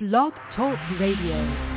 Blog Talk Radio.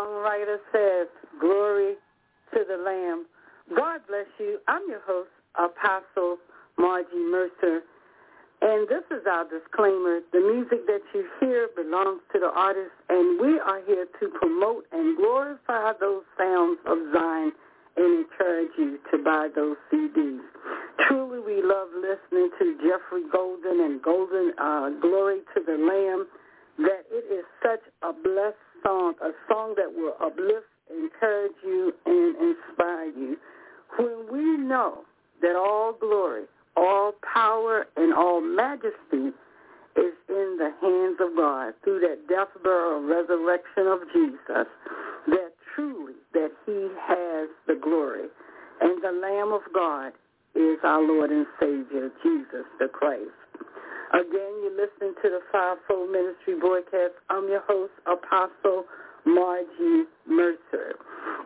Songwriter says, glory to the Lamb. God bless you. I'm your host, Apostle Margie Mercer. And this is our disclaimer. The music that you hear belongs to the artist, and we are here to promote and glorify those sounds of Zion and encourage you to buy those CDs. Truly, we love listening to Jeffrey Golden and Golden uh, Glory to the Lamb, that it is such a blessed song, a song that will uplift, encourage you, and inspire you. When we know that all glory, all power, and all majesty is in the hands of God through that death, burial, resurrection of Jesus, that truly that he has the glory. And the Lamb of God is our Lord and Savior, Jesus the Christ. Again, you're listening to the Fivefold Ministry broadcast. I'm your host, Apostle Margie Mercer.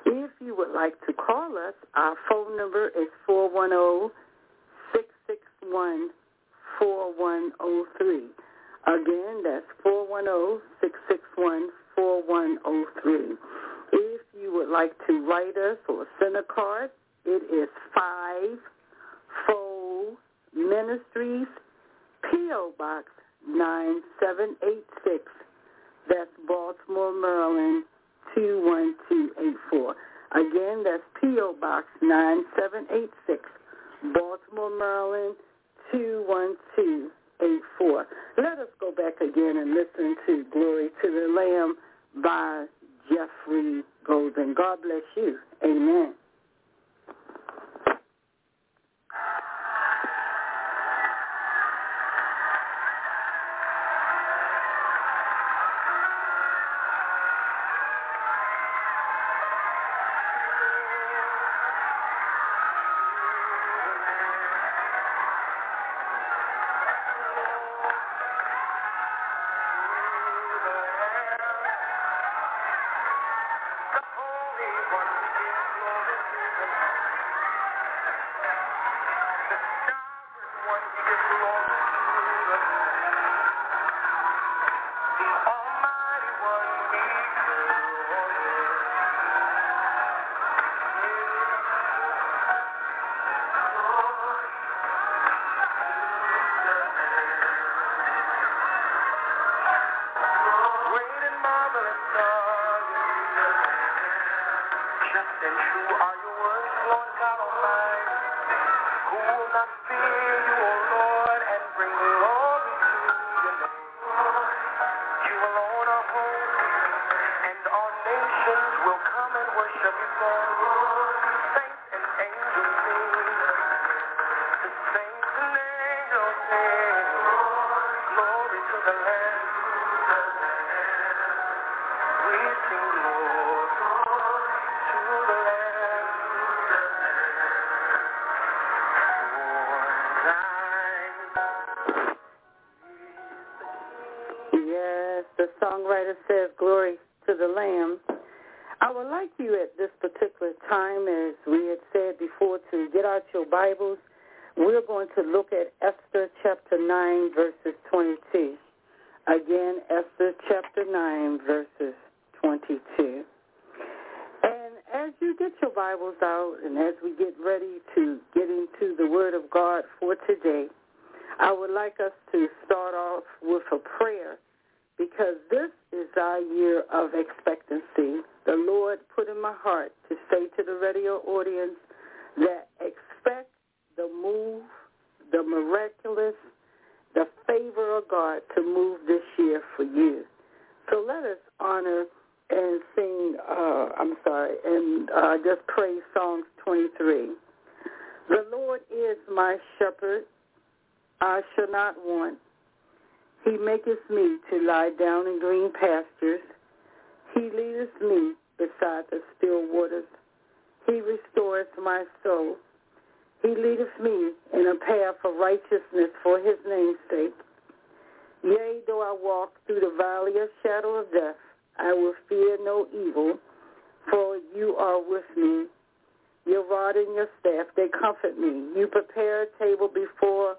If you would like to call us, our phone number is 410-661-4103. Again, that's 410-661-4103. If you would like to write us or send a card, it is 5 Fold Ministries, P.O. Box 9786. That's Baltimore, Maryland 21284. Again, that's P.O. Box 9786, Baltimore, Maryland 21284. Let us go back again and listen to Glory to the Lamb by Jeffrey Golden. God bless you. Amen. Songwriter says, glory to the Lamb. I would like you at this particular time, as we had said before, to get out your Bibles. We're going to look at Esther chapter 9, verses 22. Again, Esther chapter 9, verses 22. And as you get your Bibles out and as we get ready to get into the Word of God for today, I would like us to start off with a prayer because this is our year of expectancy. The Lord put in my heart to say to the radio audience that expect the move, the miraculous, the favor of God to move this year for you. So let us honor and sing, uh, I'm sorry, and uh, just pray Psalms 23. The Lord is my shepherd. I shall not want. He maketh me to lie down in green pastures. He leadeth me beside the still waters. He restoreth my soul. He leadeth me in a path of righteousness for his name's sake. Yea, though I walk through the valley of shadow of death, I will fear no evil, for you are with me. Your rod and your staff, they comfort me. You prepare a table before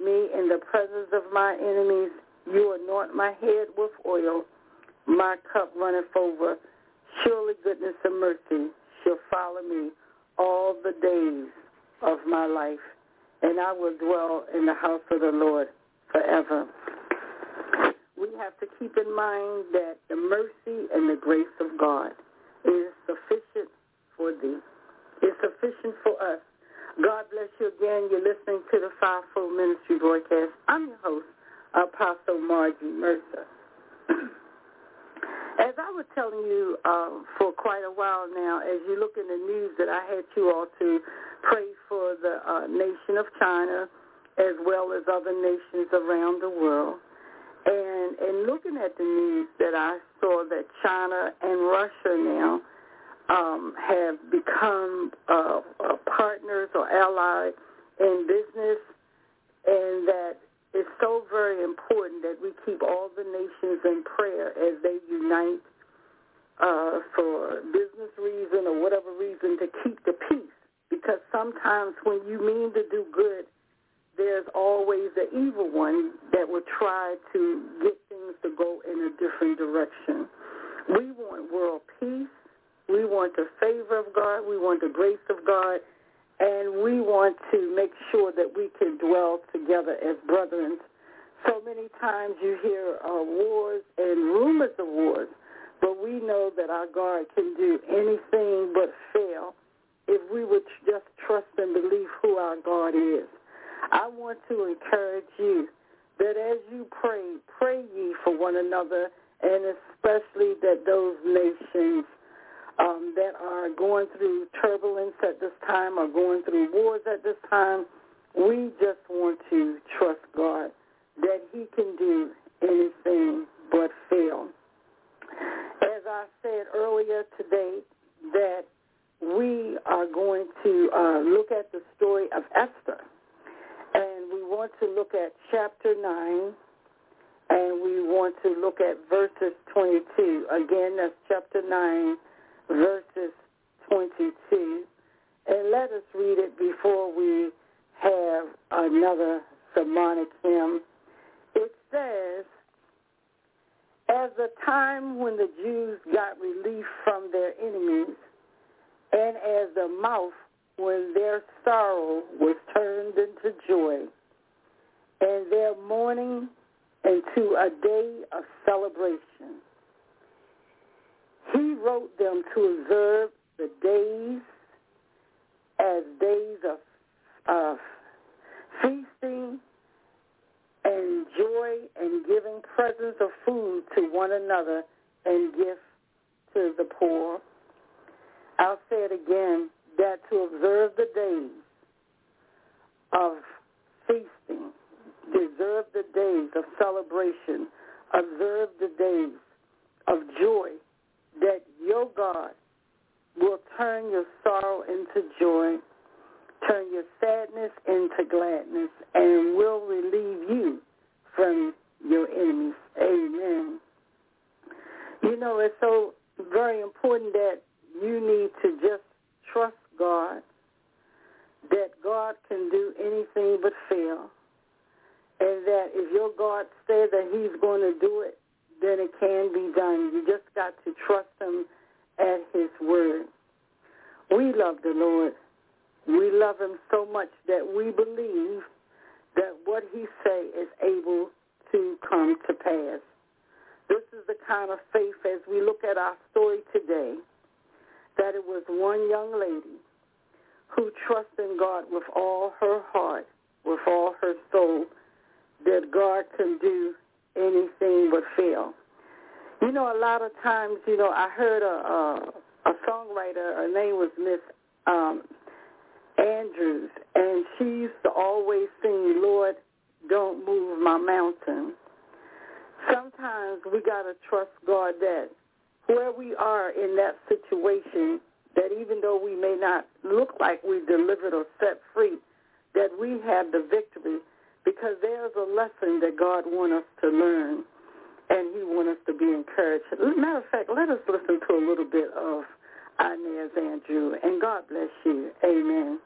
me in the presence of my enemies. You anoint my head with oil. My cup runneth over. Surely goodness and mercy shall follow me all the days of my life, and I will dwell in the house of the Lord forever. We have to keep in mind that the mercy and the grace of God is sufficient for thee. It's sufficient for us. God bless you again. You're listening to the Fivefold Ministry broadcast. I'm your host, Apostle Margie Mercer. As I was telling you uh, for quite a while now, as you look in the news, that I had you all to pray for the uh, nation of China as well as other nations around the world. And in looking at the news, that I saw that China and Russia now um, have become uh, uh partners or ally in business, and that it's so very important that we keep all the nations in prayer as they unite uh, for business reason or whatever reason to keep the peace. Because sometimes when you mean to do good, there's always the evil one that will try to get things to go in a different direction. We want world peace. We want the favor of God. We want the grace of God. And we want to make sure that we can dwell together as brethren. So many times you hear uh, wars and rumors of wars, but we know that our God can do anything but fail if we would just trust and believe who our God is. I want to encourage you that as you pray, pray ye for one another, and especially that those nations um, that are going through turbulence at this time or going through wars at this time, we just want to trust God that he can do anything but fail. As I said earlier today, that we are going to uh, look at the story of Esther. And we want to look at chapter 9, and we want to look at verses 22. Again, that's chapter 9, verses 22. And let us read it before we have another sermonic hymn. It says, as the time when the Jews got relief from their enemies, and as the mouth when their sorrow was turned into joy, and their mourning into a day of celebration. He wrote them to observe the days as days of, of feasting and joy and giving presents of food to one another and gifts to the poor. I'll say it again, that to observe the days of feasting, observe the days of celebration, observe the days of joy, that your God will turn your sorrow into joy, turn your sadness into gladness, and will relieve you from your enemies. Amen. You know, it's so very important that you need to just trust God, that God can do anything but fail, and that if your God said that he's going to do it, then it can be done. You just got to trust him at his word. We love the Lord. We love him so much that we believe that what he say is able to come to pass. This is the kind of faith as we look at our story today, that it was one young lady who trusted God with all her heart, with all her soul, that God can do anything but fail. You know, a lot of times, you know, I heard a a, a songwriter. Her name was Miss um, Andrews, and she used to always sing, "Lord, don't move my mountain." Sometimes we gotta trust God that where we are in that situation, that even though we may not look like we delivered or set free, that we have the victory because there's a lesson that God wants us to learn and he wants us to be encouraged. Matter of fact, let us listen to a little bit of Inez Andrew, and God bless you. Amen.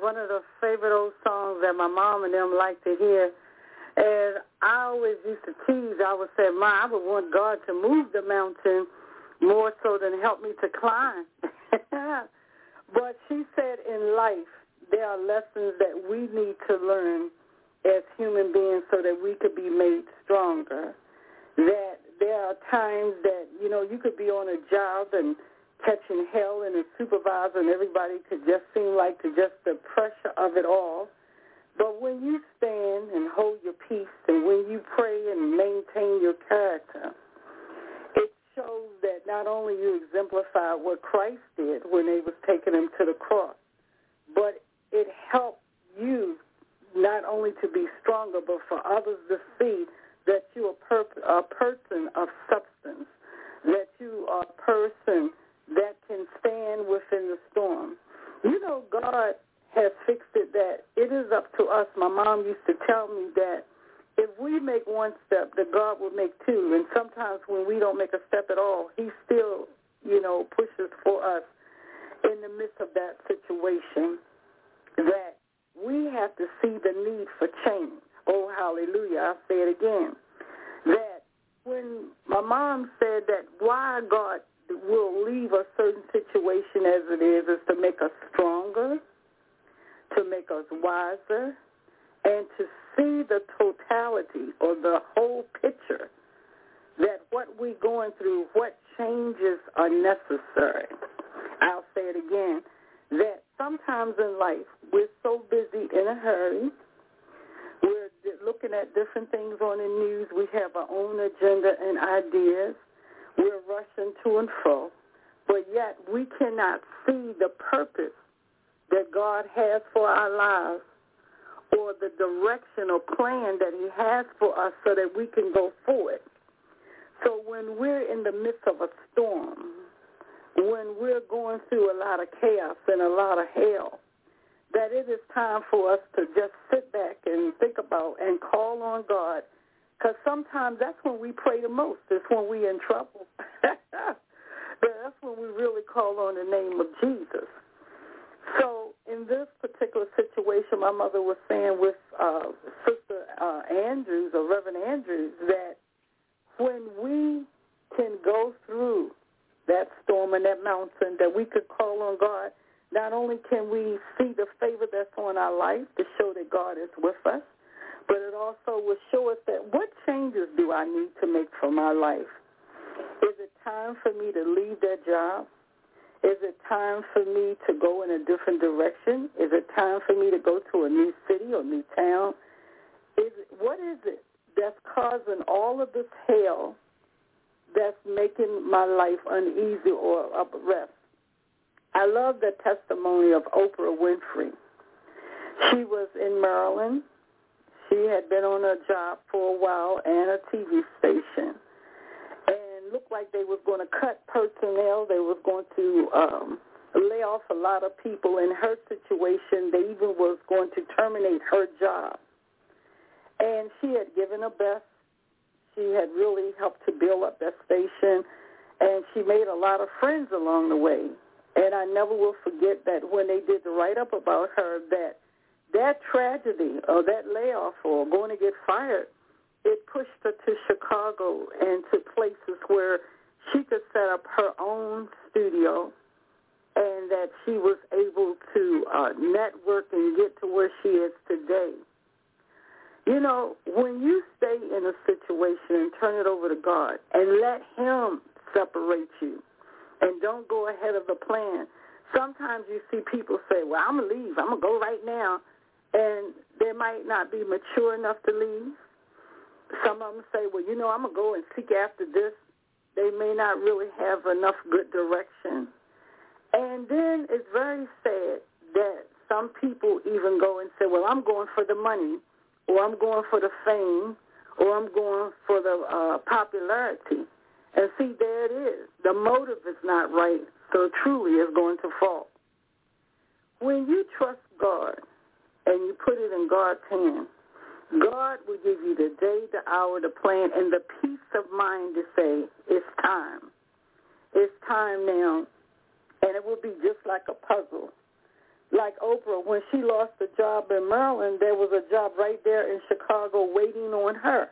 One of the favorite old songs that my mom and them liked to hear. And I always used to tease. I would say, "Ma, I would want God to move the mountain more so than help me to climb." but she said, in life, there are lessons that we need to learn as human beings so that we could be made stronger. That there are times that you know you could be on a job and catching hell and a supervisor and everybody could just seem like to just the pressure of it all. But when you stand and hold your peace and when you pray and maintain your character, it shows that not only you exemplify what Christ did when they was taking him to the cross, but it helped you not only to be stronger, but for others to see that you're a, per- a person of substance, that you are a person that can stand within the storm. You know, God has fixed it that it is up to us. My mom used to tell me that if we make one step, that God will make two. And sometimes when we don't make a step at all, he still, you know, pushes for us in the midst of that situation that we have to see the need for change. Oh, hallelujah. I'll say it again. That when my mom said that why God will leave a certain situation as it is is to make us stronger, to make us wiser, and to see the totality or the whole picture that what we're going through, what changes are necessary. I'll say it again, that sometimes in life we're so busy in a hurry. We're looking at different things on the news. We have our own agenda and ideas. We're rushing to and fro. But yet we cannot see the purpose that God has for our lives or the direction or plan that he has for us so that we can go forward. So when we're in the midst of a storm, when we're going through a lot of chaos and a lot of hell, that it is time for us to just sit back and think about and call on God. Because sometimes that's when we pray the most. It's when we're in trouble. that's when we really call on the name of Jesus. So in this particular situation, my mother was saying with uh, Sister uh, Andrews or Reverend Andrews that when we can go through that storm and that mountain, that we could call on God. Not only can we see the favor that's on our life to show that God is with us, but it also will show us that what changes do I need to make for my life? Is it time for me to leave that job? Is it time for me to go in a different direction? Is it time for me to go to a new city or new town? Is it, what is it that's causing all of this hell that's making my life uneasy or rest? I love the testimony of Oprah Winfrey. She was in Maryland. She had been on a job for a while and a TV station looked like they was going to cut personnel. They was going to um, lay off a lot of people. In her situation, they even was going to terminate her job. And she had given her best. She had really helped to build up that station, and she made a lot of friends along the way. And I never will forget that when they did the write-up about her, that that tragedy or that layoff or going to get fired it pushed her to Chicago and to places where she could set up her own studio and that she was able to uh, network and get to where she is today. You know, when you stay in a situation and turn it over to God and let him separate you and don't go ahead of the plan, sometimes you see people say, well, I'm going to leave. I'm going to go right now. And they might not be mature enough to leave some of them say, well, you know, I'm going to go and seek after this. They may not really have enough good direction. And then it's very sad that some people even go and say, well, I'm going for the money, or I'm going for the fame, or I'm going for the uh, popularity. And see, there it is. The motive is not right, so truly it's going to fall. When you trust God and you put it in God's hands, God will give you the day, the hour, the plan, and the peace of mind to say, it's time. It's time now. And it will be just like a puzzle Like Oprah, when she lost a job in Maryland, there was a job right there in Chicago waiting on her.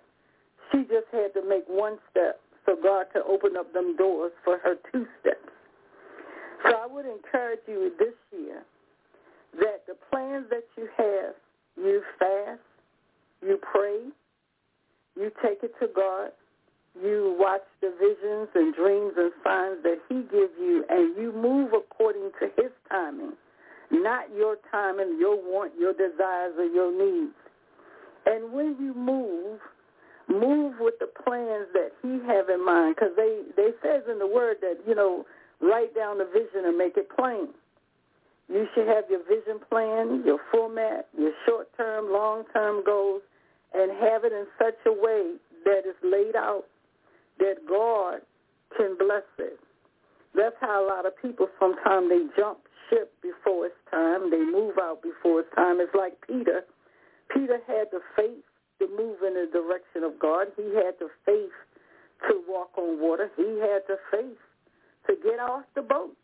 She just had to make one step so God could open up them doors for her two steps. So I would encourage you this year that the plans that you have, you fast, you pray, you take it to God, you watch the visions and dreams and signs that he gives you, and you move according to his timing, not your timing, your want, your desires, or your needs. And when you move, move with the plans that he have in mind, because they, they says in the word that, you know, write down the vision and make it plain. You should have your vision plan, your format, your short-term, long-term goals, and have it in such a way that it's laid out that God can bless it. That's how a lot of people sometimes they jump ship before it's time. They move out before it's time. It's like Peter. Peter had the faith to move in the direction of God. He had the faith to walk on water. He had the faith to get off the boat.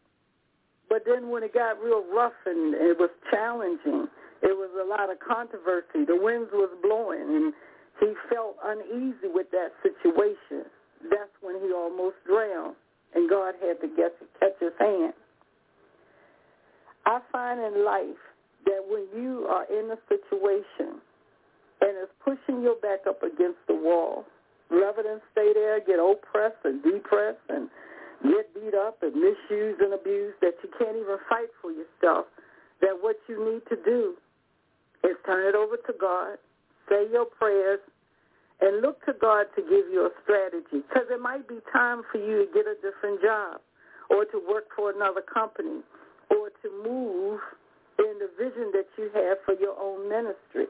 But then when it got real rough and it was challenging, it was a lot of controversy. The winds was blowing, and he felt uneasy with that situation. That's when he almost drowned, and God had to get to catch his hand. I find in life that when you are in a situation and it's pushing your back up against the wall, rather than stay there, get oppressed and depressed and get beat up and misused and abused, that you can't even fight for yourself, that what you need to do is turn it over to God, say your prayers, and look to God to give you a strategy. Because it might be time for you to get a different job or to work for another company or to move in the vision that you have for your own ministry.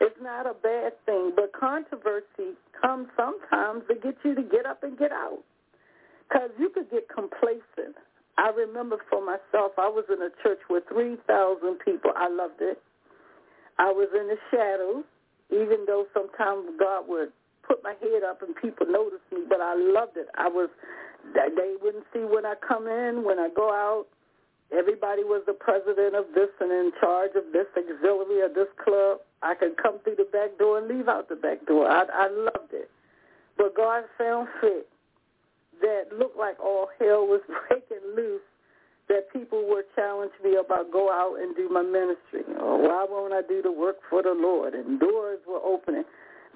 It's not a bad thing, but controversy comes sometimes to get you to get up and get out. Because you could get complacent. I remember for myself, I was in a church with 3,000 people. I loved it. I was in the shadows, even though sometimes God would put my head up and people noticed me, but I loved it. I was, they wouldn't see when I come in, when I go out. Everybody was the president of this and in charge of this auxiliary or this club. I could come through the back door and leave out the back door. I, I loved it. But God found fit that looked like all hell was breaking loose that people were challenge me about go out and do my ministry or why won't I do the work for the Lord and doors were opening.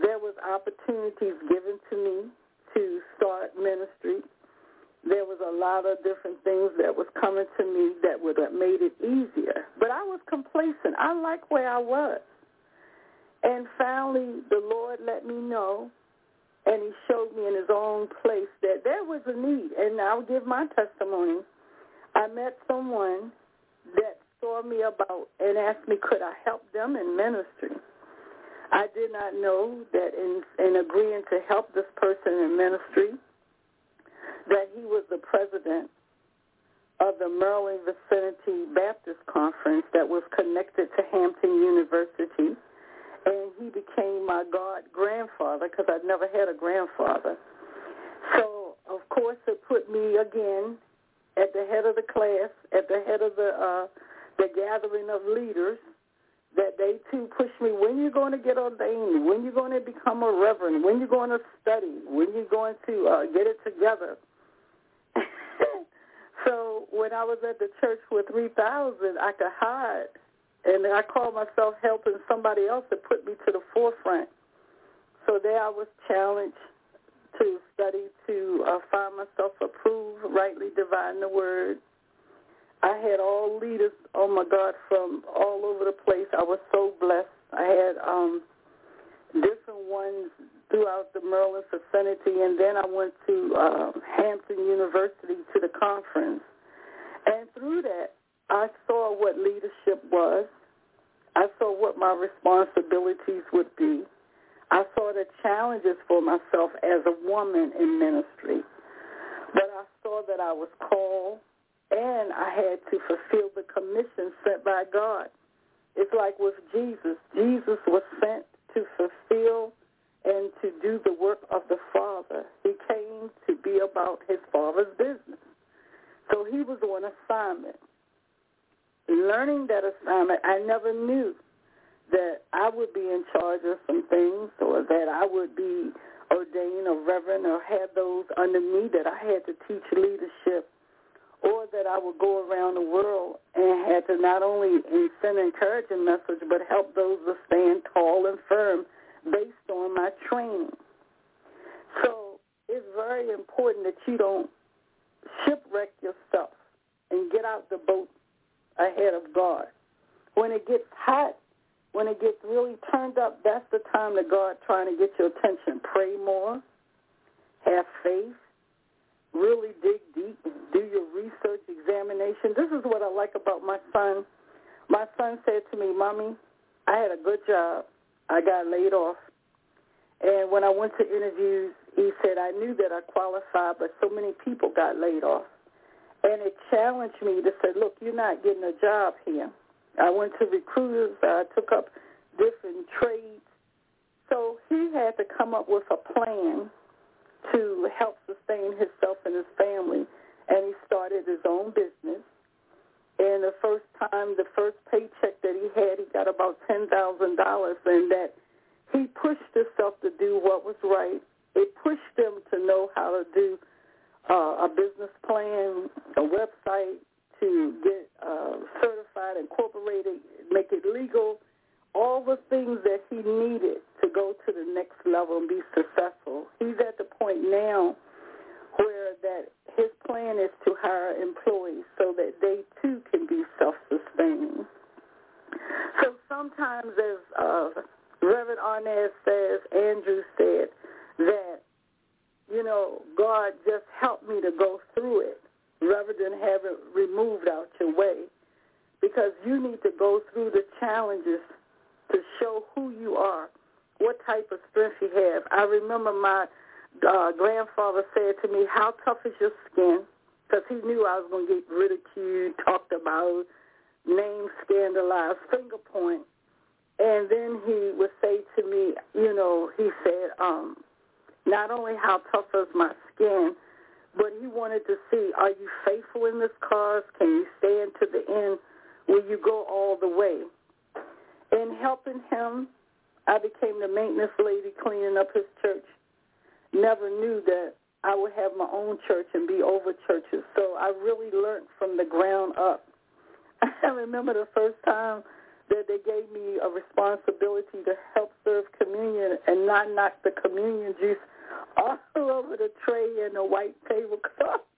There was opportunities given to me to start ministry. There was a lot of different things that was coming to me that would have made it easier. But I was complacent. I liked where I was. And finally the Lord let me know and he showed me in his own place that there was a need. And I'll give my testimony. I met someone that saw me about and asked me could I help them in ministry. I did not know that in, in agreeing to help this person in ministry, that he was the president of the Maryland Vicinity Baptist Conference that was connected to Hampton University and he became my god grandfather because I'd never had a grandfather. So of course it put me again at the head of the class, at the head of the uh, the gathering of leaders. That they too pushed me. When you're going to get ordained? When you're going to become a reverend? When you're going to study? When you're going to uh, get it together? so when I was at the church with three thousand, I could hide and I called myself helping somebody else to put me to the forefront. So there I was challenged to study to uh, find myself approved, rightly divine the word. I had all leaders, oh my God, from all over the place. I was so blessed. I had um, different ones throughout the Maryland vicinity, and then I went to uh, Hampton University to the conference. And through that, I saw what leadership was. I saw what my responsibilities would be. I saw the challenges for myself as a woman in ministry. But I saw that I was called and I had to fulfill the commission sent by God. It's like with Jesus. Jesus was sent to fulfill and to do the work of the Father. He came to be about his Father's business. So he was on assignment learning that assignment, I never knew that I would be in charge of some things or that I would be ordained or reverend or have those under me that I had to teach leadership or that I would go around the world and had to not only send an encouraging message but help those to stand tall and firm based on my training. So it's very important that you don't shipwreck yourself and get out the boat ahead of God. When it gets hot, when it gets really turned up, that's the time that God trying to get your attention. Pray more, have faith, really dig deep, do your research examination. This is what I like about my son. My son said to me, Mommy, I had a good job. I got laid off. And when I went to interviews, he said, I knew that I qualified, but so many people got laid off. And it challenged me to say, look, you're not getting a job here. I went to recruiters. I took up different trades. So he had to come up with a plan to help sustain himself and his family. And he started his own business. And the first time, the first paycheck that he had, he got about $10,000. And that he pushed himself to do what was right. It pushed him to know how to do uh, a business plan, a website, to get uh, certified, incorporated, make it legal, all the things that he needed to go to the next level and be successful. He's at the point now where that his plan is to hire employees so that they too can be self-sustaining. So sometimes, as uh, Reverend Arnaz says, Andrew said, that, you know, God just helped me to go through it rather than have it removed out your way because you need to go through the challenges to show who you are, what type of strength you have. I remember my uh, grandfather said to me, how tough is your skin? Because he knew I was going to get ridiculed, talked about, name scandalized, finger point. And then he would say to me, you know, he said, um, not only how tough is my skin, but he wanted to see, are you faithful in this cause? Can you stand to the end? Will you go all the way? In helping him, I became the maintenance lady cleaning up his church. Never knew that I would have my own church and be over churches. So I really learned from the ground up. I remember the first time that they gave me a responsibility to help serve communion and not knock the communion juice all over the tray and the white tablecloth.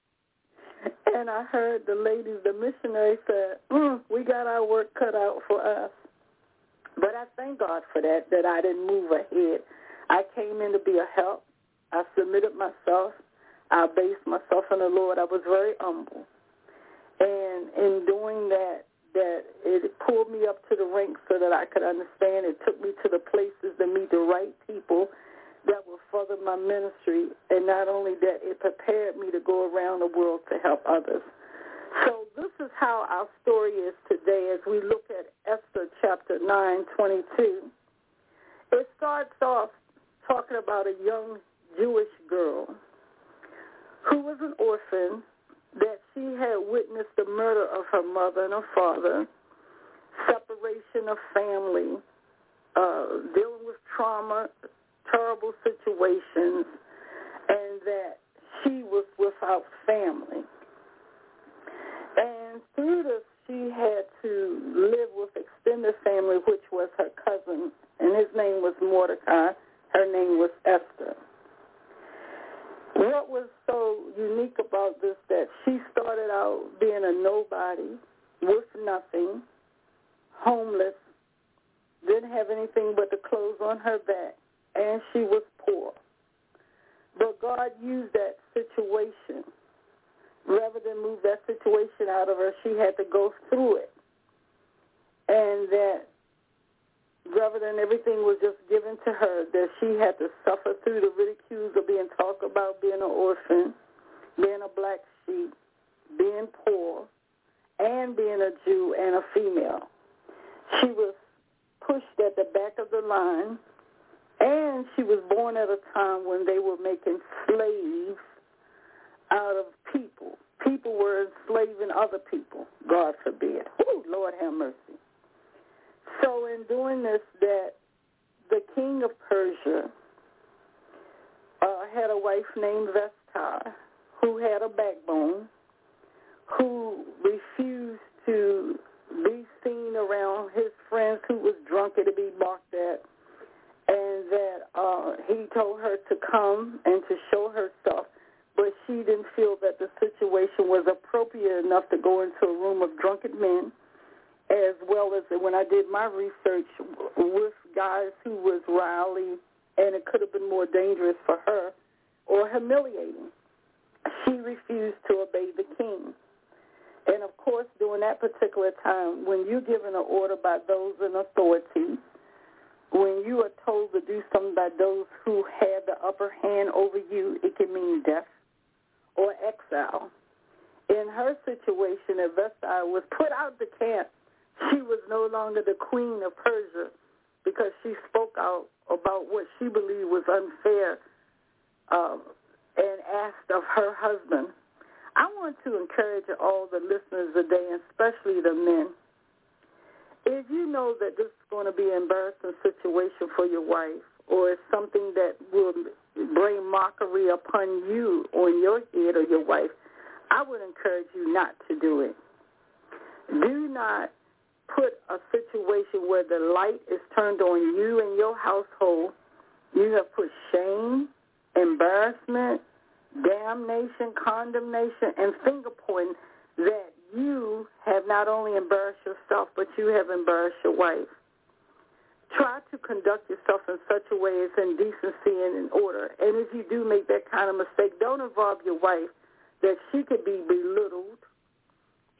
And I heard the ladies, the missionary said, mm, we got our work cut out for us. But I thank God for that, that I didn't move ahead. I came in to be a help. I submitted myself. I based myself on the Lord. I was very humble. And in doing that, that it pulled me up to the ranks so that I could understand. It took me to the places to meet the right people that will further my ministry. And not only that, it prepared me to go around the world to help others. So this is how our story is today as we look at Esther chapter 9, 22. It starts off talking about a young Jewish girl who was an orphan that she had witnessed the murder of her mother and her father, separation of family, uh, dealing with trauma, terrible situations, and that she was without family. And through this, who have the upper hand over you, it can mean death or exile. In her situation, if Vashti was put out the camp, she was no longer the queen of Persia because she spoke out about what she believed was unfair um, and asked of her husband. I want to encourage all the listeners today, especially the men, if you know that this is going to be an embarrassing situation for your wife or something that will bring mockery upon you on your head or your wife, I would encourage you not to do it. Do not put a situation where the light is turned on you and your household. You have put shame, embarrassment, damnation, condemnation, and finger pointing that you have not only embarrassed yourself, but you have embarrassed your wife. Try to conduct yourself in such a way as in decency and in order. And if you do make that kind of mistake, don't involve your wife that she could be belittled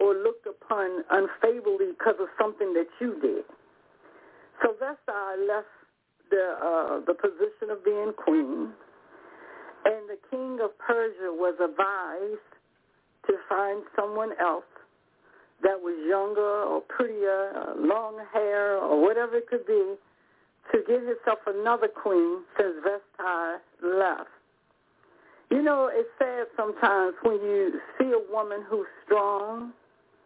or looked upon unfavorably because of something that you did. So Vashti left the uh, the position of being queen, and the king of Persia was advised to find someone else that was younger or prettier, or long hair, or whatever it could be, to get himself another queen since Vashti left. You know, it's sad sometimes when you see a woman who's strong,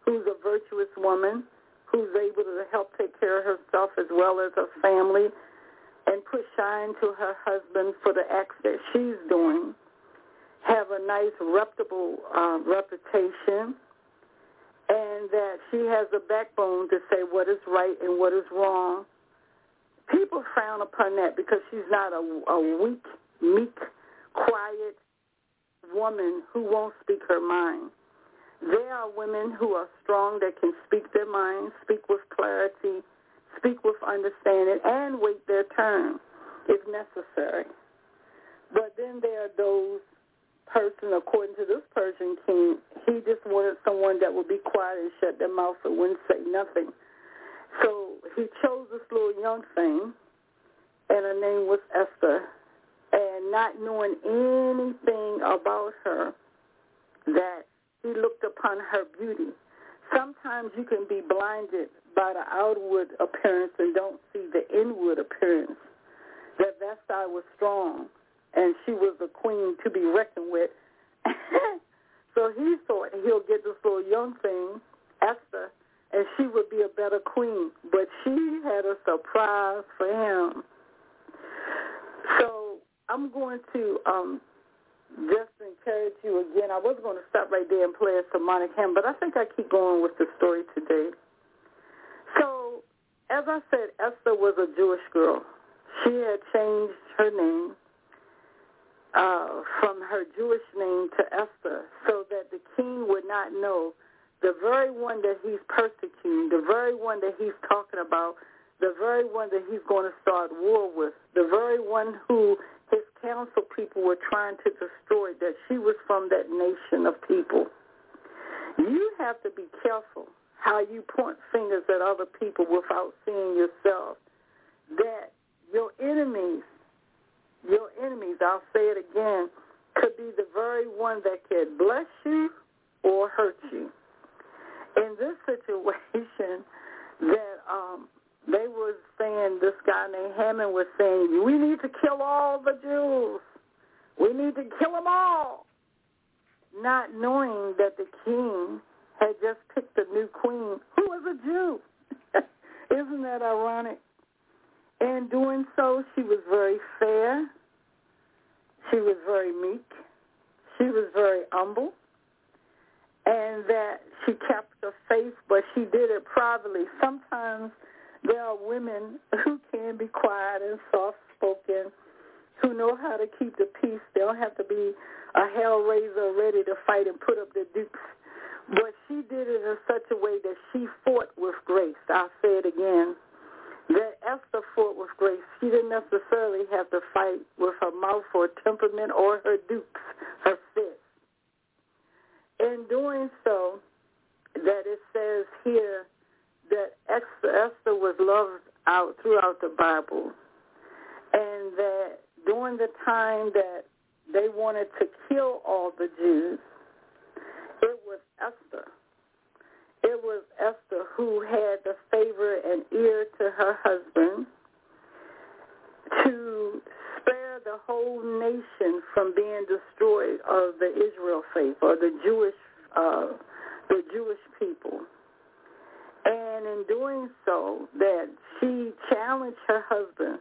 who's a virtuous woman, who's able to help take care of herself as well as her family, and put shine to her husband for the acts that she's doing, have a nice, reputable uh, reputation, and that she has a backbone to say what is right and what is wrong. People frown upon that because she's not a, a weak, meek, quiet woman who won't speak her mind. There are women who are strong that can speak their mind, speak with clarity, speak with understanding, and wait their turn if necessary. But then there are those person, according to this Persian king, he just wanted someone that would be quiet and shut their mouth and wouldn't say nothing. So he chose this little young thing, and her name was Esther. And not knowing anything about her, that he looked upon her beauty. Sometimes you can be blinded by the outward appearance and don't see the inward appearance. That Vashti was strong and she was a queen to be reckoned with. so he thought he'll get this little young thing, Esther, and she would be a better queen. But she had a surprise for him. So I'm going to um, just encourage you again. I was going to stop right there and play a sermonic hymn, but I think I keep going with the story today. So, as I said, Esther was a Jewish girl. She had changed her name uh, from her Jewish name to Esther so that the king would not know the very one that he's persecuting, the very one that he's talking about, the very one that he's going to start war with, the very one who his council people were trying to destroy, that she was from that nation of people. You have to be careful how you point fingers at other people without seeing yourself. That your enemies, your enemies, I'll say it again, could be the very one that could bless you or hurt you. In this situation, that um, they were saying, this guy named Haman was saying, we need to kill all the Jews. We need to kill them all. not knowing that the king had just picked a new queen who was a Jew. Isn't that ironic? And doing so, she was very fair. She was very meek. She was very humble. And that she kept her faith, but she did it privately. Sometimes there are women who can be quiet and soft-spoken, who know how to keep the peace. They don't have to be a hellraiser ready to fight and put up the dukes. But she did it in such a way that she fought with grace. I'll say it again. That Esther fought with grace. She didn't necessarily have to fight with her mouth or temperament or her dukes, her fists. In doing so, that it says here that Esther, was loved out throughout the Bible, and that during the time that they wanted to kill all the Jews, it was Esther. It was Esther who had the favor and ear to her husband to spare the whole nation from being destroyed of the Israel faith or the Jewish uh, the Jewish people. And in doing so, that she challenged her husband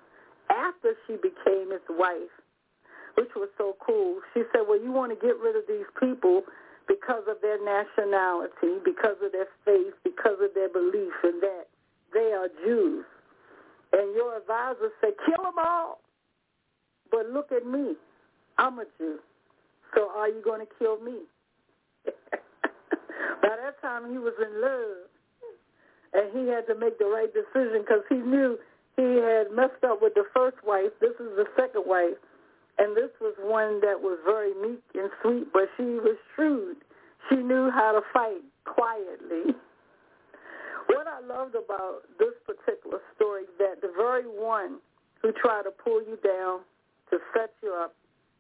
after she became his wife, which was so cool. She said, well, you want to get rid of these people because of their nationality, because of their faith, because of their belief in that they are Jews. And your advisor said, kill them all. But look at me. I'm a Jew. So are you going to kill me? By that time, he was in love. And he had to make the right decision because he knew he had messed up with the first wife. This is the second wife. And this was one that was very meek and sweet, but she was shrewd. She knew how to fight quietly. What I loved about this particular story that the very one who tried to pull you down, to set you up,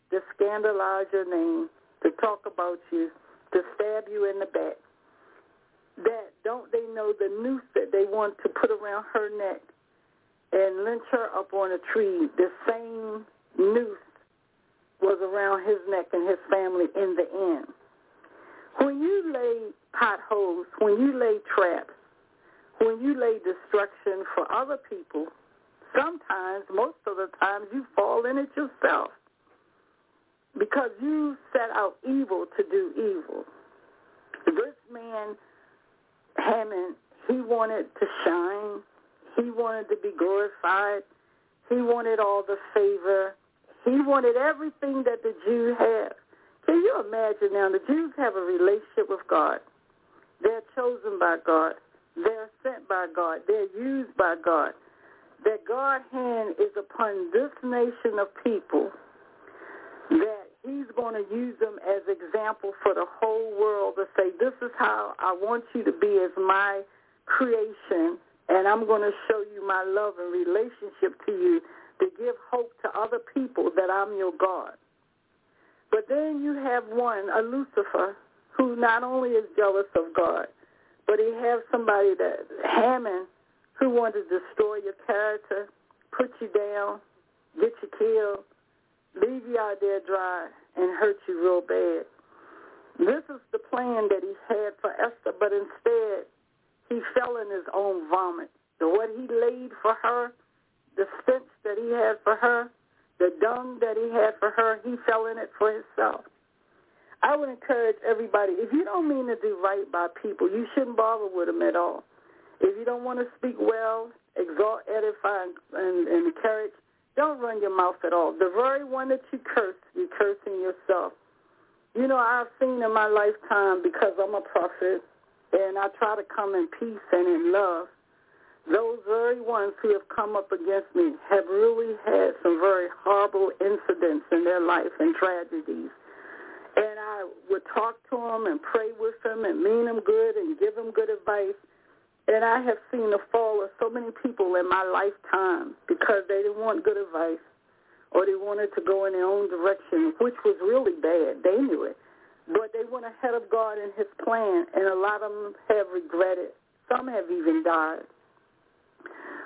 to scandalize your name, to talk about you, to stab you in the back, that don't they know the noose that they want to put around her neck and lynch her up on a tree, the same noose was around his neck and his family in the end. When you lay potholes, when you lay traps, when you lay destruction for other people, sometimes, most of the times, you fall in it yourself because you set out evil to do evil. This man, Haman, he wanted to shine. He wanted to be glorified. He wanted all the favor. He wanted everything that the Jews have. Can you imagine now? The Jews have a relationship with God. They're chosen by God. They're sent by God. They're used by God. That God's hand is upon this nation of people that he's going to use them as example for the whole world to say, this is how I want you to be as my creation, and I'm going to show you my love and relationship to you to give hope other people that I'm your God. But then you have one, a Lucifer, who not only is jealous of God, but he has somebody that, Haman, who wanted to destroy your character, put you down, get you killed, leave you out there dry, and hurt you real bad. This is the plan that he had for Esther, but instead he fell in his own vomit. The what he laid for her, the stench that he had for her, the dung that he had for her, he fell in it for himself. I would encourage everybody, if you don't mean to do right by people, you shouldn't bother with them at all. If you don't want to speak well, exalt, edify, and, encourage, don't run your mouth at all. The very one that you curse, you're cursing yourself. You know, I've seen in my lifetime, because I'm a prophet, and I try to come in peace and in love, those very ones who have come up against me have really had some very horrible incidents in their life and tragedies. And I would talk to them and pray with them and mean them good and give them good advice. And I have seen the fall of so many people in my lifetime because they didn't want good advice or they wanted to go in their own direction, which was really bad. They knew it. But they went ahead of God and his plan, and a lot of them have regretted. Some have even died.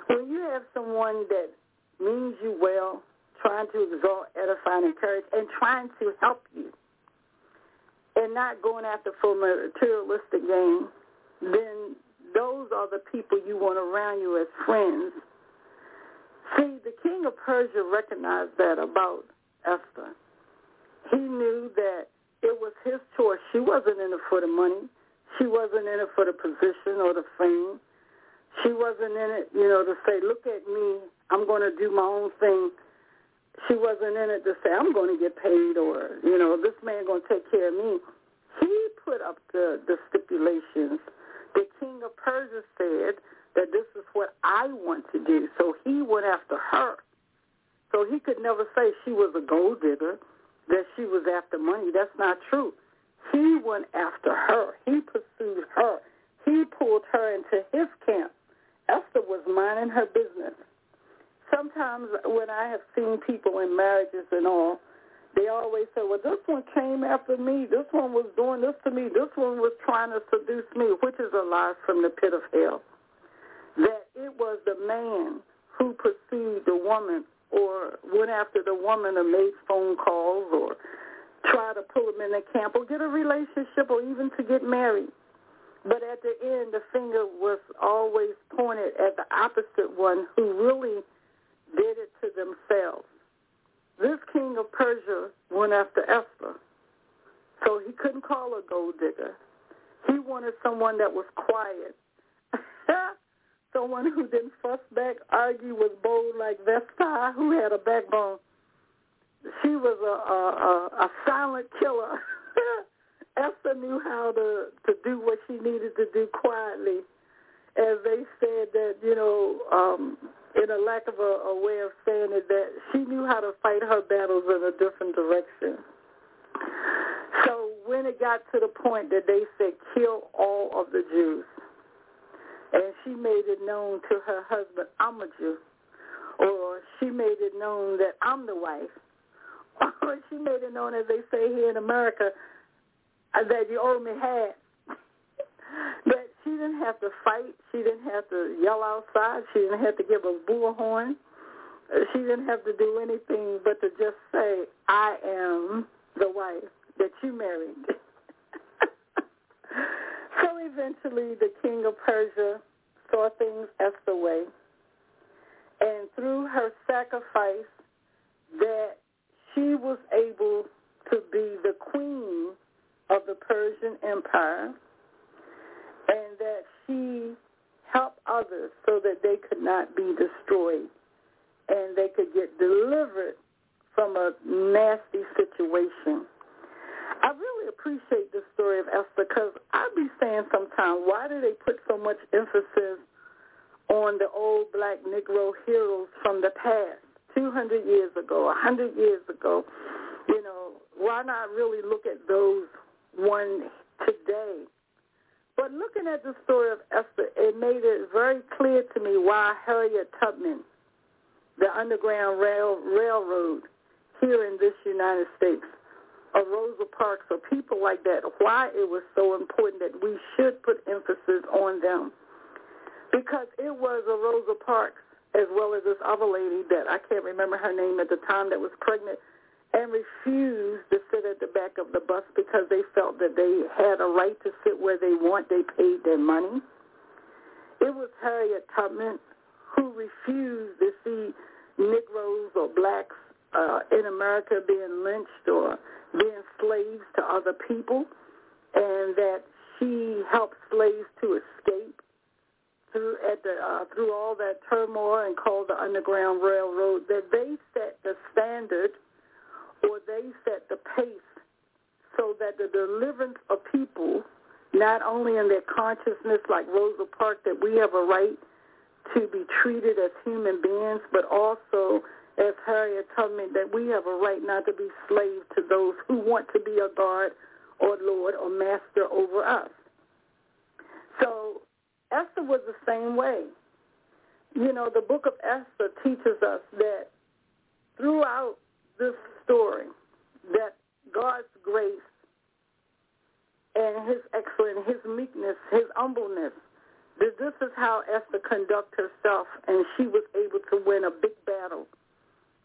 When you have someone that means you well, trying to exalt, edify, and encourage, and trying to help you, and not going after for materialistic gain, then those are the people you want around you as friends. See, the king of Persia recognized that about Esther. He knew that it was his choice. She wasn't in it for the money. She wasn't in it for the position or the fame. She wasn't in it, you know, to say, look at me, I'm going to do my own thing. She wasn't in it to say, I'm going to get paid or, you know, this man going to take care of me. He put up the, the stipulations. The king of Persia said that this is what I want to do. So he went after her. So he could never say she was a gold digger, that she was after money. That's not true. He went after her. He pursued her. He pulled her into his camp. Esther was minding her business. Sometimes when I have seen people in marriages and all, they always say, well, this one came after me. This one was doing this to me. This one was trying to seduce me, which is a lie from the pit of hell. That it was the man who pursued the woman or went after the woman or made phone calls or tried to pull them in the camp or get a relationship or even to get married. But at the end, the finger was always pointed at the opposite one who really did it to themselves. This king of Persia went after Esther, so he couldn't call her gold digger. He wanted someone that was quiet, someone who didn't fuss back, argue, was bold like Vashti, who had a backbone. She was a, a, a, a silent killer. Esther knew how to to do what she needed to do quietly, as they said that you know, um, in a lack of a, a way of saying it, that she knew how to fight her battles in a different direction. So when it got to the point that they said kill all of the Jews, and she made it known to her husband, I'm a Jew, or she made it known that I'm the wife, or she made it known, as they say here in America, that you owe me half. but she didn't have to fight. She didn't have to yell outside. She didn't have to give a bullhorn. She didn't have to do anything but to just say, I am the wife that you married. so eventually the king of Persia saw things Esther way. And through her sacrifice that she was able to be the queen of the Persian Empire and that she helped others so that they could not be destroyed and they could get delivered from a nasty situation. I really appreciate the story of Esther because I be saying sometimes, why do they put so much emphasis on the old black Negro heroes from the past, 200 years ago, 100 years ago? You know, why not really look at those one today. But looking at the story of Esther, it made it very clear to me why Harriet Tubman, the Underground Rail, Railroad here in this United States, or Rosa Parks, or people like that, why it was so important that we should put emphasis on them. Because it was a Rosa Parks, as well as this other lady that I can't remember her name at the time that was pregnant and refused to sit at the back of the bus because they felt that they had a right to sit where they want. They paid their money. It was Harriet Tubman who refused to see Negroes or blacks uh, in America being lynched or being slaves to other people, and that she helped slaves to escape through at the uh, through all that turmoil and called the Underground Railroad. That they set the standard or they set the pace so that the deliverance of people, not only in their consciousness like Rosa Parks, that we have a right to be treated as human beings, but also as Harriet Tubman, that we have a right not to be slaves to those who want to be a God or lord or master over us. So Esther was the same way. You know, the book of Esther teaches us that throughout this story that God's grace and his excellence, his meekness, his humbleness, that this is how Esther conducted herself, and she was able to win a big battle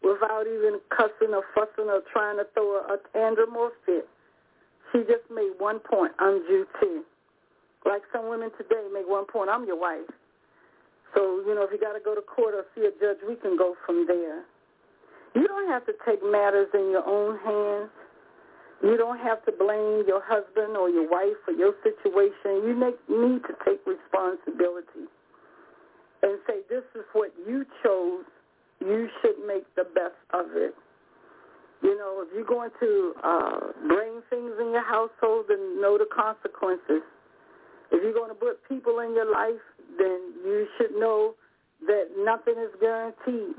without even cussing or fussing or trying to throw a, a tantrum or fit. she just made one point, I'm too. Like some women today make one point, I'm your wife. So, you know, if you got to go to court or see a judge, we can go from there. You don't have to take matters in your own hands. You don't have to blame your husband or your wife for your situation. You need to take responsibility and say, this is what you chose. You should make the best of it. You know, if you're going to uh, bring things in your household, then know the consequences. If you're going to put people in your life, then you should know that nothing is guaranteed.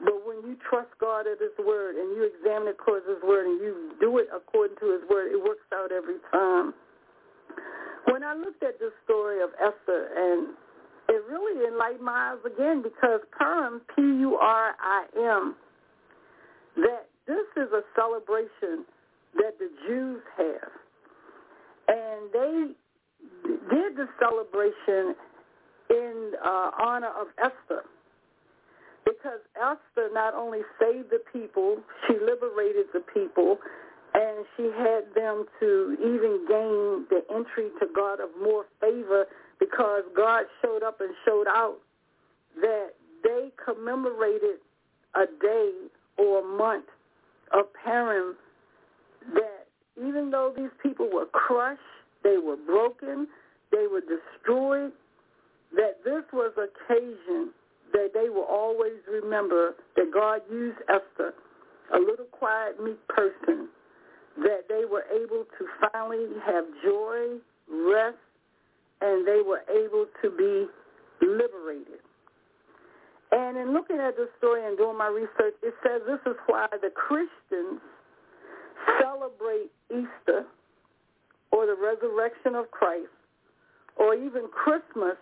But when you trust God at His word and you examine it according to His word and you do it according to His word, it works out every time. When I looked at this story of Esther, and it really enlightened my eyes again because Purim, P-U-R-I-M, that this is a celebration that the Jews have. And they did the celebration in uh, honor of Esther because Esther not only saved the people, she liberated the people, and she had them to even gain the entry to God of more favor because God showed up and showed out that they commemorated a day or a month of Purim that even though these people were crushed, they were broken, they were destroyed, that this was occasion that they will always remember that God used Esther, a little quiet, meek person, that they were able to finally have joy, rest, and they were able to be liberated. And in looking at this story and doing my research, it says this is why the Christians celebrate Easter or the resurrection of Christ or even Christmas,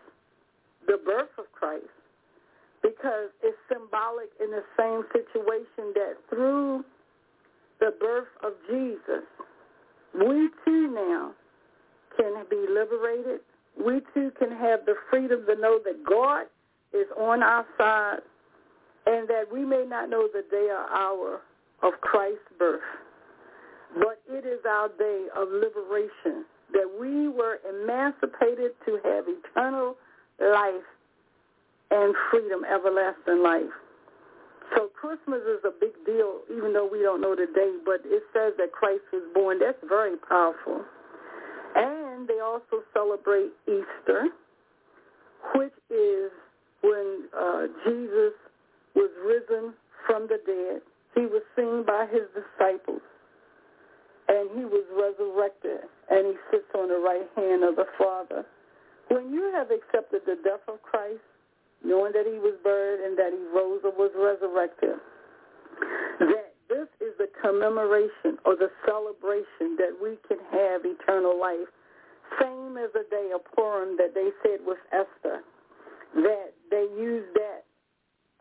the birth of Christ, because it's symbolic in the same situation that through the birth of Jesus, we too now can be liberated. We too can have the freedom to know that God is on our side and that we may not know the day or hour of Christ's birth, but it is our day of liberation, that we were emancipated to have eternal life and freedom, everlasting life. So Christmas is a big deal, even though we don't know the date, but it says that Christ was born. That's very powerful. And they also celebrate Easter, which is when uh, Jesus was risen from the dead. He was seen by his disciples, and he was resurrected, and he sits on the right hand of the Father. When you have accepted the death of Christ, knowing that he was buried and that he rose or was resurrected, that this is the commemoration or the celebration that we can have eternal life. Same as the day of Purim that they said was Esther, that they used that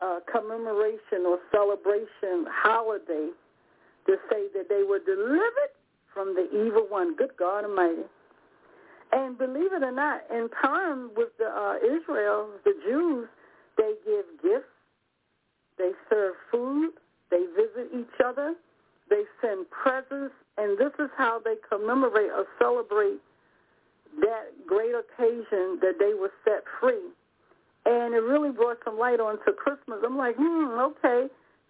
uh, commemoration or celebration holiday to say that they were delivered from the evil one. Good God Almighty. And believe it or not, in Purim with the uh, Israel, the Jews, they give gifts, they serve food, they visit each other, they send presents, and this is how they commemorate or celebrate that great occasion that they were set free. And it really brought some light onto Christmas. I'm like, hmm, okay.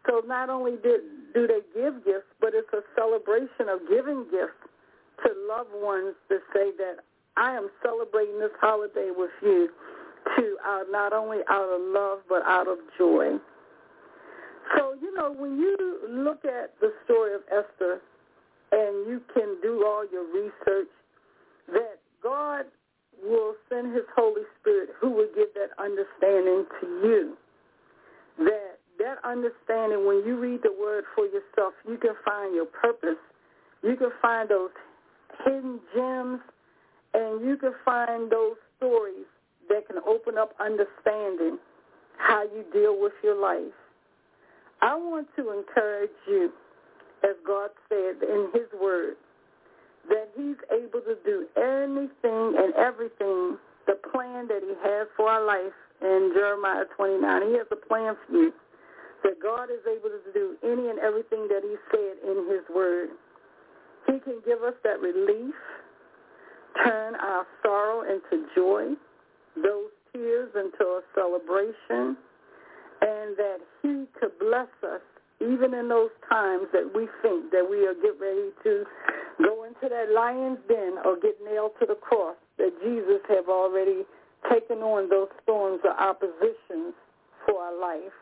So not only did do they give gifts, but it's a celebration of giving gifts to loved ones to say that I am celebrating this holiday with you to uh, not only out of love but out of joy. So, you know, when you look at the story of Esther and you can do all your research, that God will send his Holy Spirit who will give that understanding to you. That that understanding, when you read the word for yourself, you can find your purpose. You can find those hidden gems, and you can find those stories that can open up understanding how you deal with your life. I want to encourage you, as God said in his word, that he's able to do anything and everything, the plan that he has for our life in Jeremiah 29. He has a plan for you, that God is able to do any and everything that he said in his word. He can give us that relief, turn our sorrow into joy, those tears into a celebration, and that he could bless us even in those times that we think that we are getting ready to go into that lion's den or get nailed to the cross, that Jesus have already taken on those storms or oppositions for our life.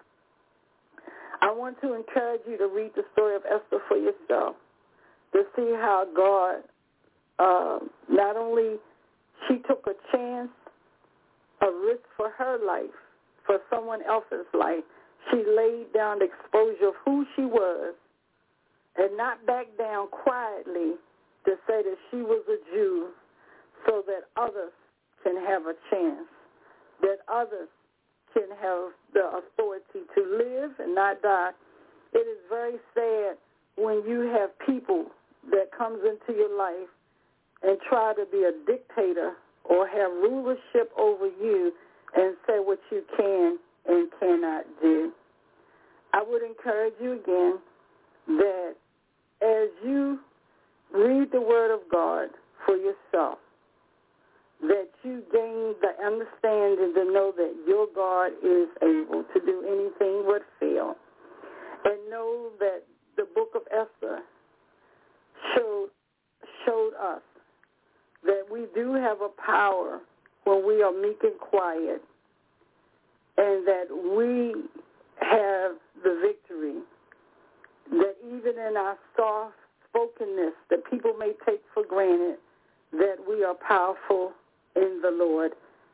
I want to encourage you to read the story of Esther for yourself to see how God uh, not only she took a chance, a risk for her life, for someone else's life. She laid down the exposure of who she was and not back down quietly to say that she was a Jew so that others can have a chance, that others can have the authority to live and not die. It is very sad when you have people that comes into your life and try to be a dictator or have rulership over you and say what you can and cannot do. I would encourage you again that as you read the Word of God for yourself, that you gain the understanding to know that your God is able to do anything but fail. And know that the book of Esther showed, showed us we do have a power when we are meek and quiet and that we have the victory. That even in our soft spokenness that people may take for granted, that we are powerful in the Lord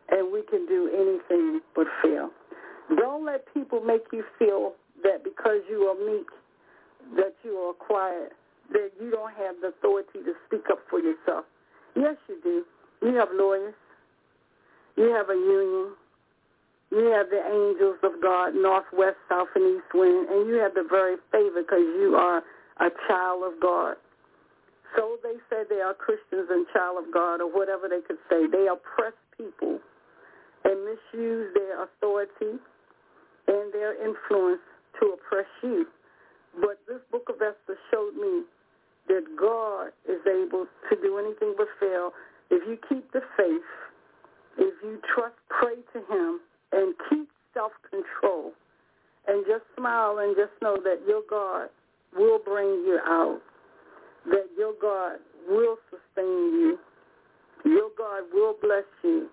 and we can do anything but fail. Don't let people make you feel that because you are meek, that you are quiet, that you don't have the authority to speak up for yourself. Yes, you do. You have lawyers. You have a union. You have the angels of God, north, west, south, and east wind, and you have the very favor because you are a child of God. So they say they are Christians and child of God or whatever they could say. They oppress people and misuse their authority and their influence to oppress you. But this book of Esther showed me that God is able to do anything but fail. If you keep the faith, if you trust, pray to him, and keep self-control, and just smile and just know that your God will bring you out, that your God will sustain you, your God will bless you,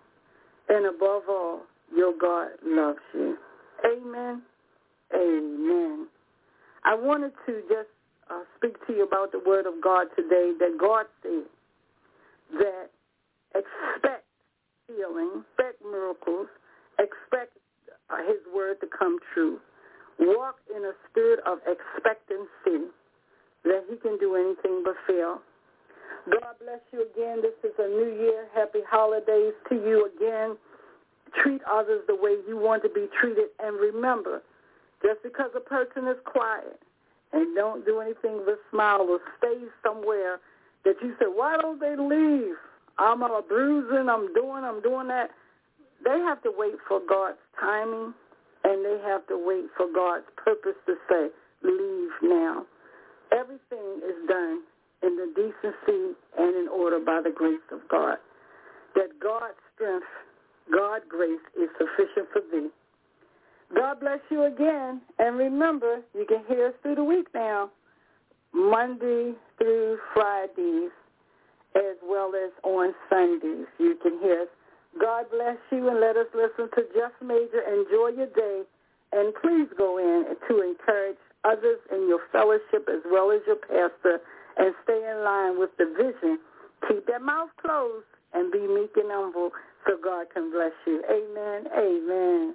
and above all, your God loves you. Amen. Amen. I wanted to just uh, speak to you about the word of God today that God said that expect healing, expect miracles, expect uh, his word to come true. Walk in a spirit of expectancy that he can do anything but fail. God bless you again. This is a new year. Happy holidays to you again. Treat others the way you want to be treated. And remember, just because a person is quiet and don't do anything but smile or stay somewhere that you say, why don't they leave? I'm a bruising, I'm doing, I'm doing that. They have to wait for God's timing and they have to wait for God's purpose to say, leave now. Everything is done in the decency and in order by the grace of God. That God's strength, God's grace is sufficient for thee. God bless you again. And remember, you can hear us through the week now, Monday through Fridays, as well as on Sundays. You can hear us. God bless you and let us listen to Jeff Major. Enjoy your day. And please go in to encourage others in your fellowship as well as your pastor and stay in line with the vision. Keep that mouth closed and be meek and humble so God can bless you. Amen. Amen.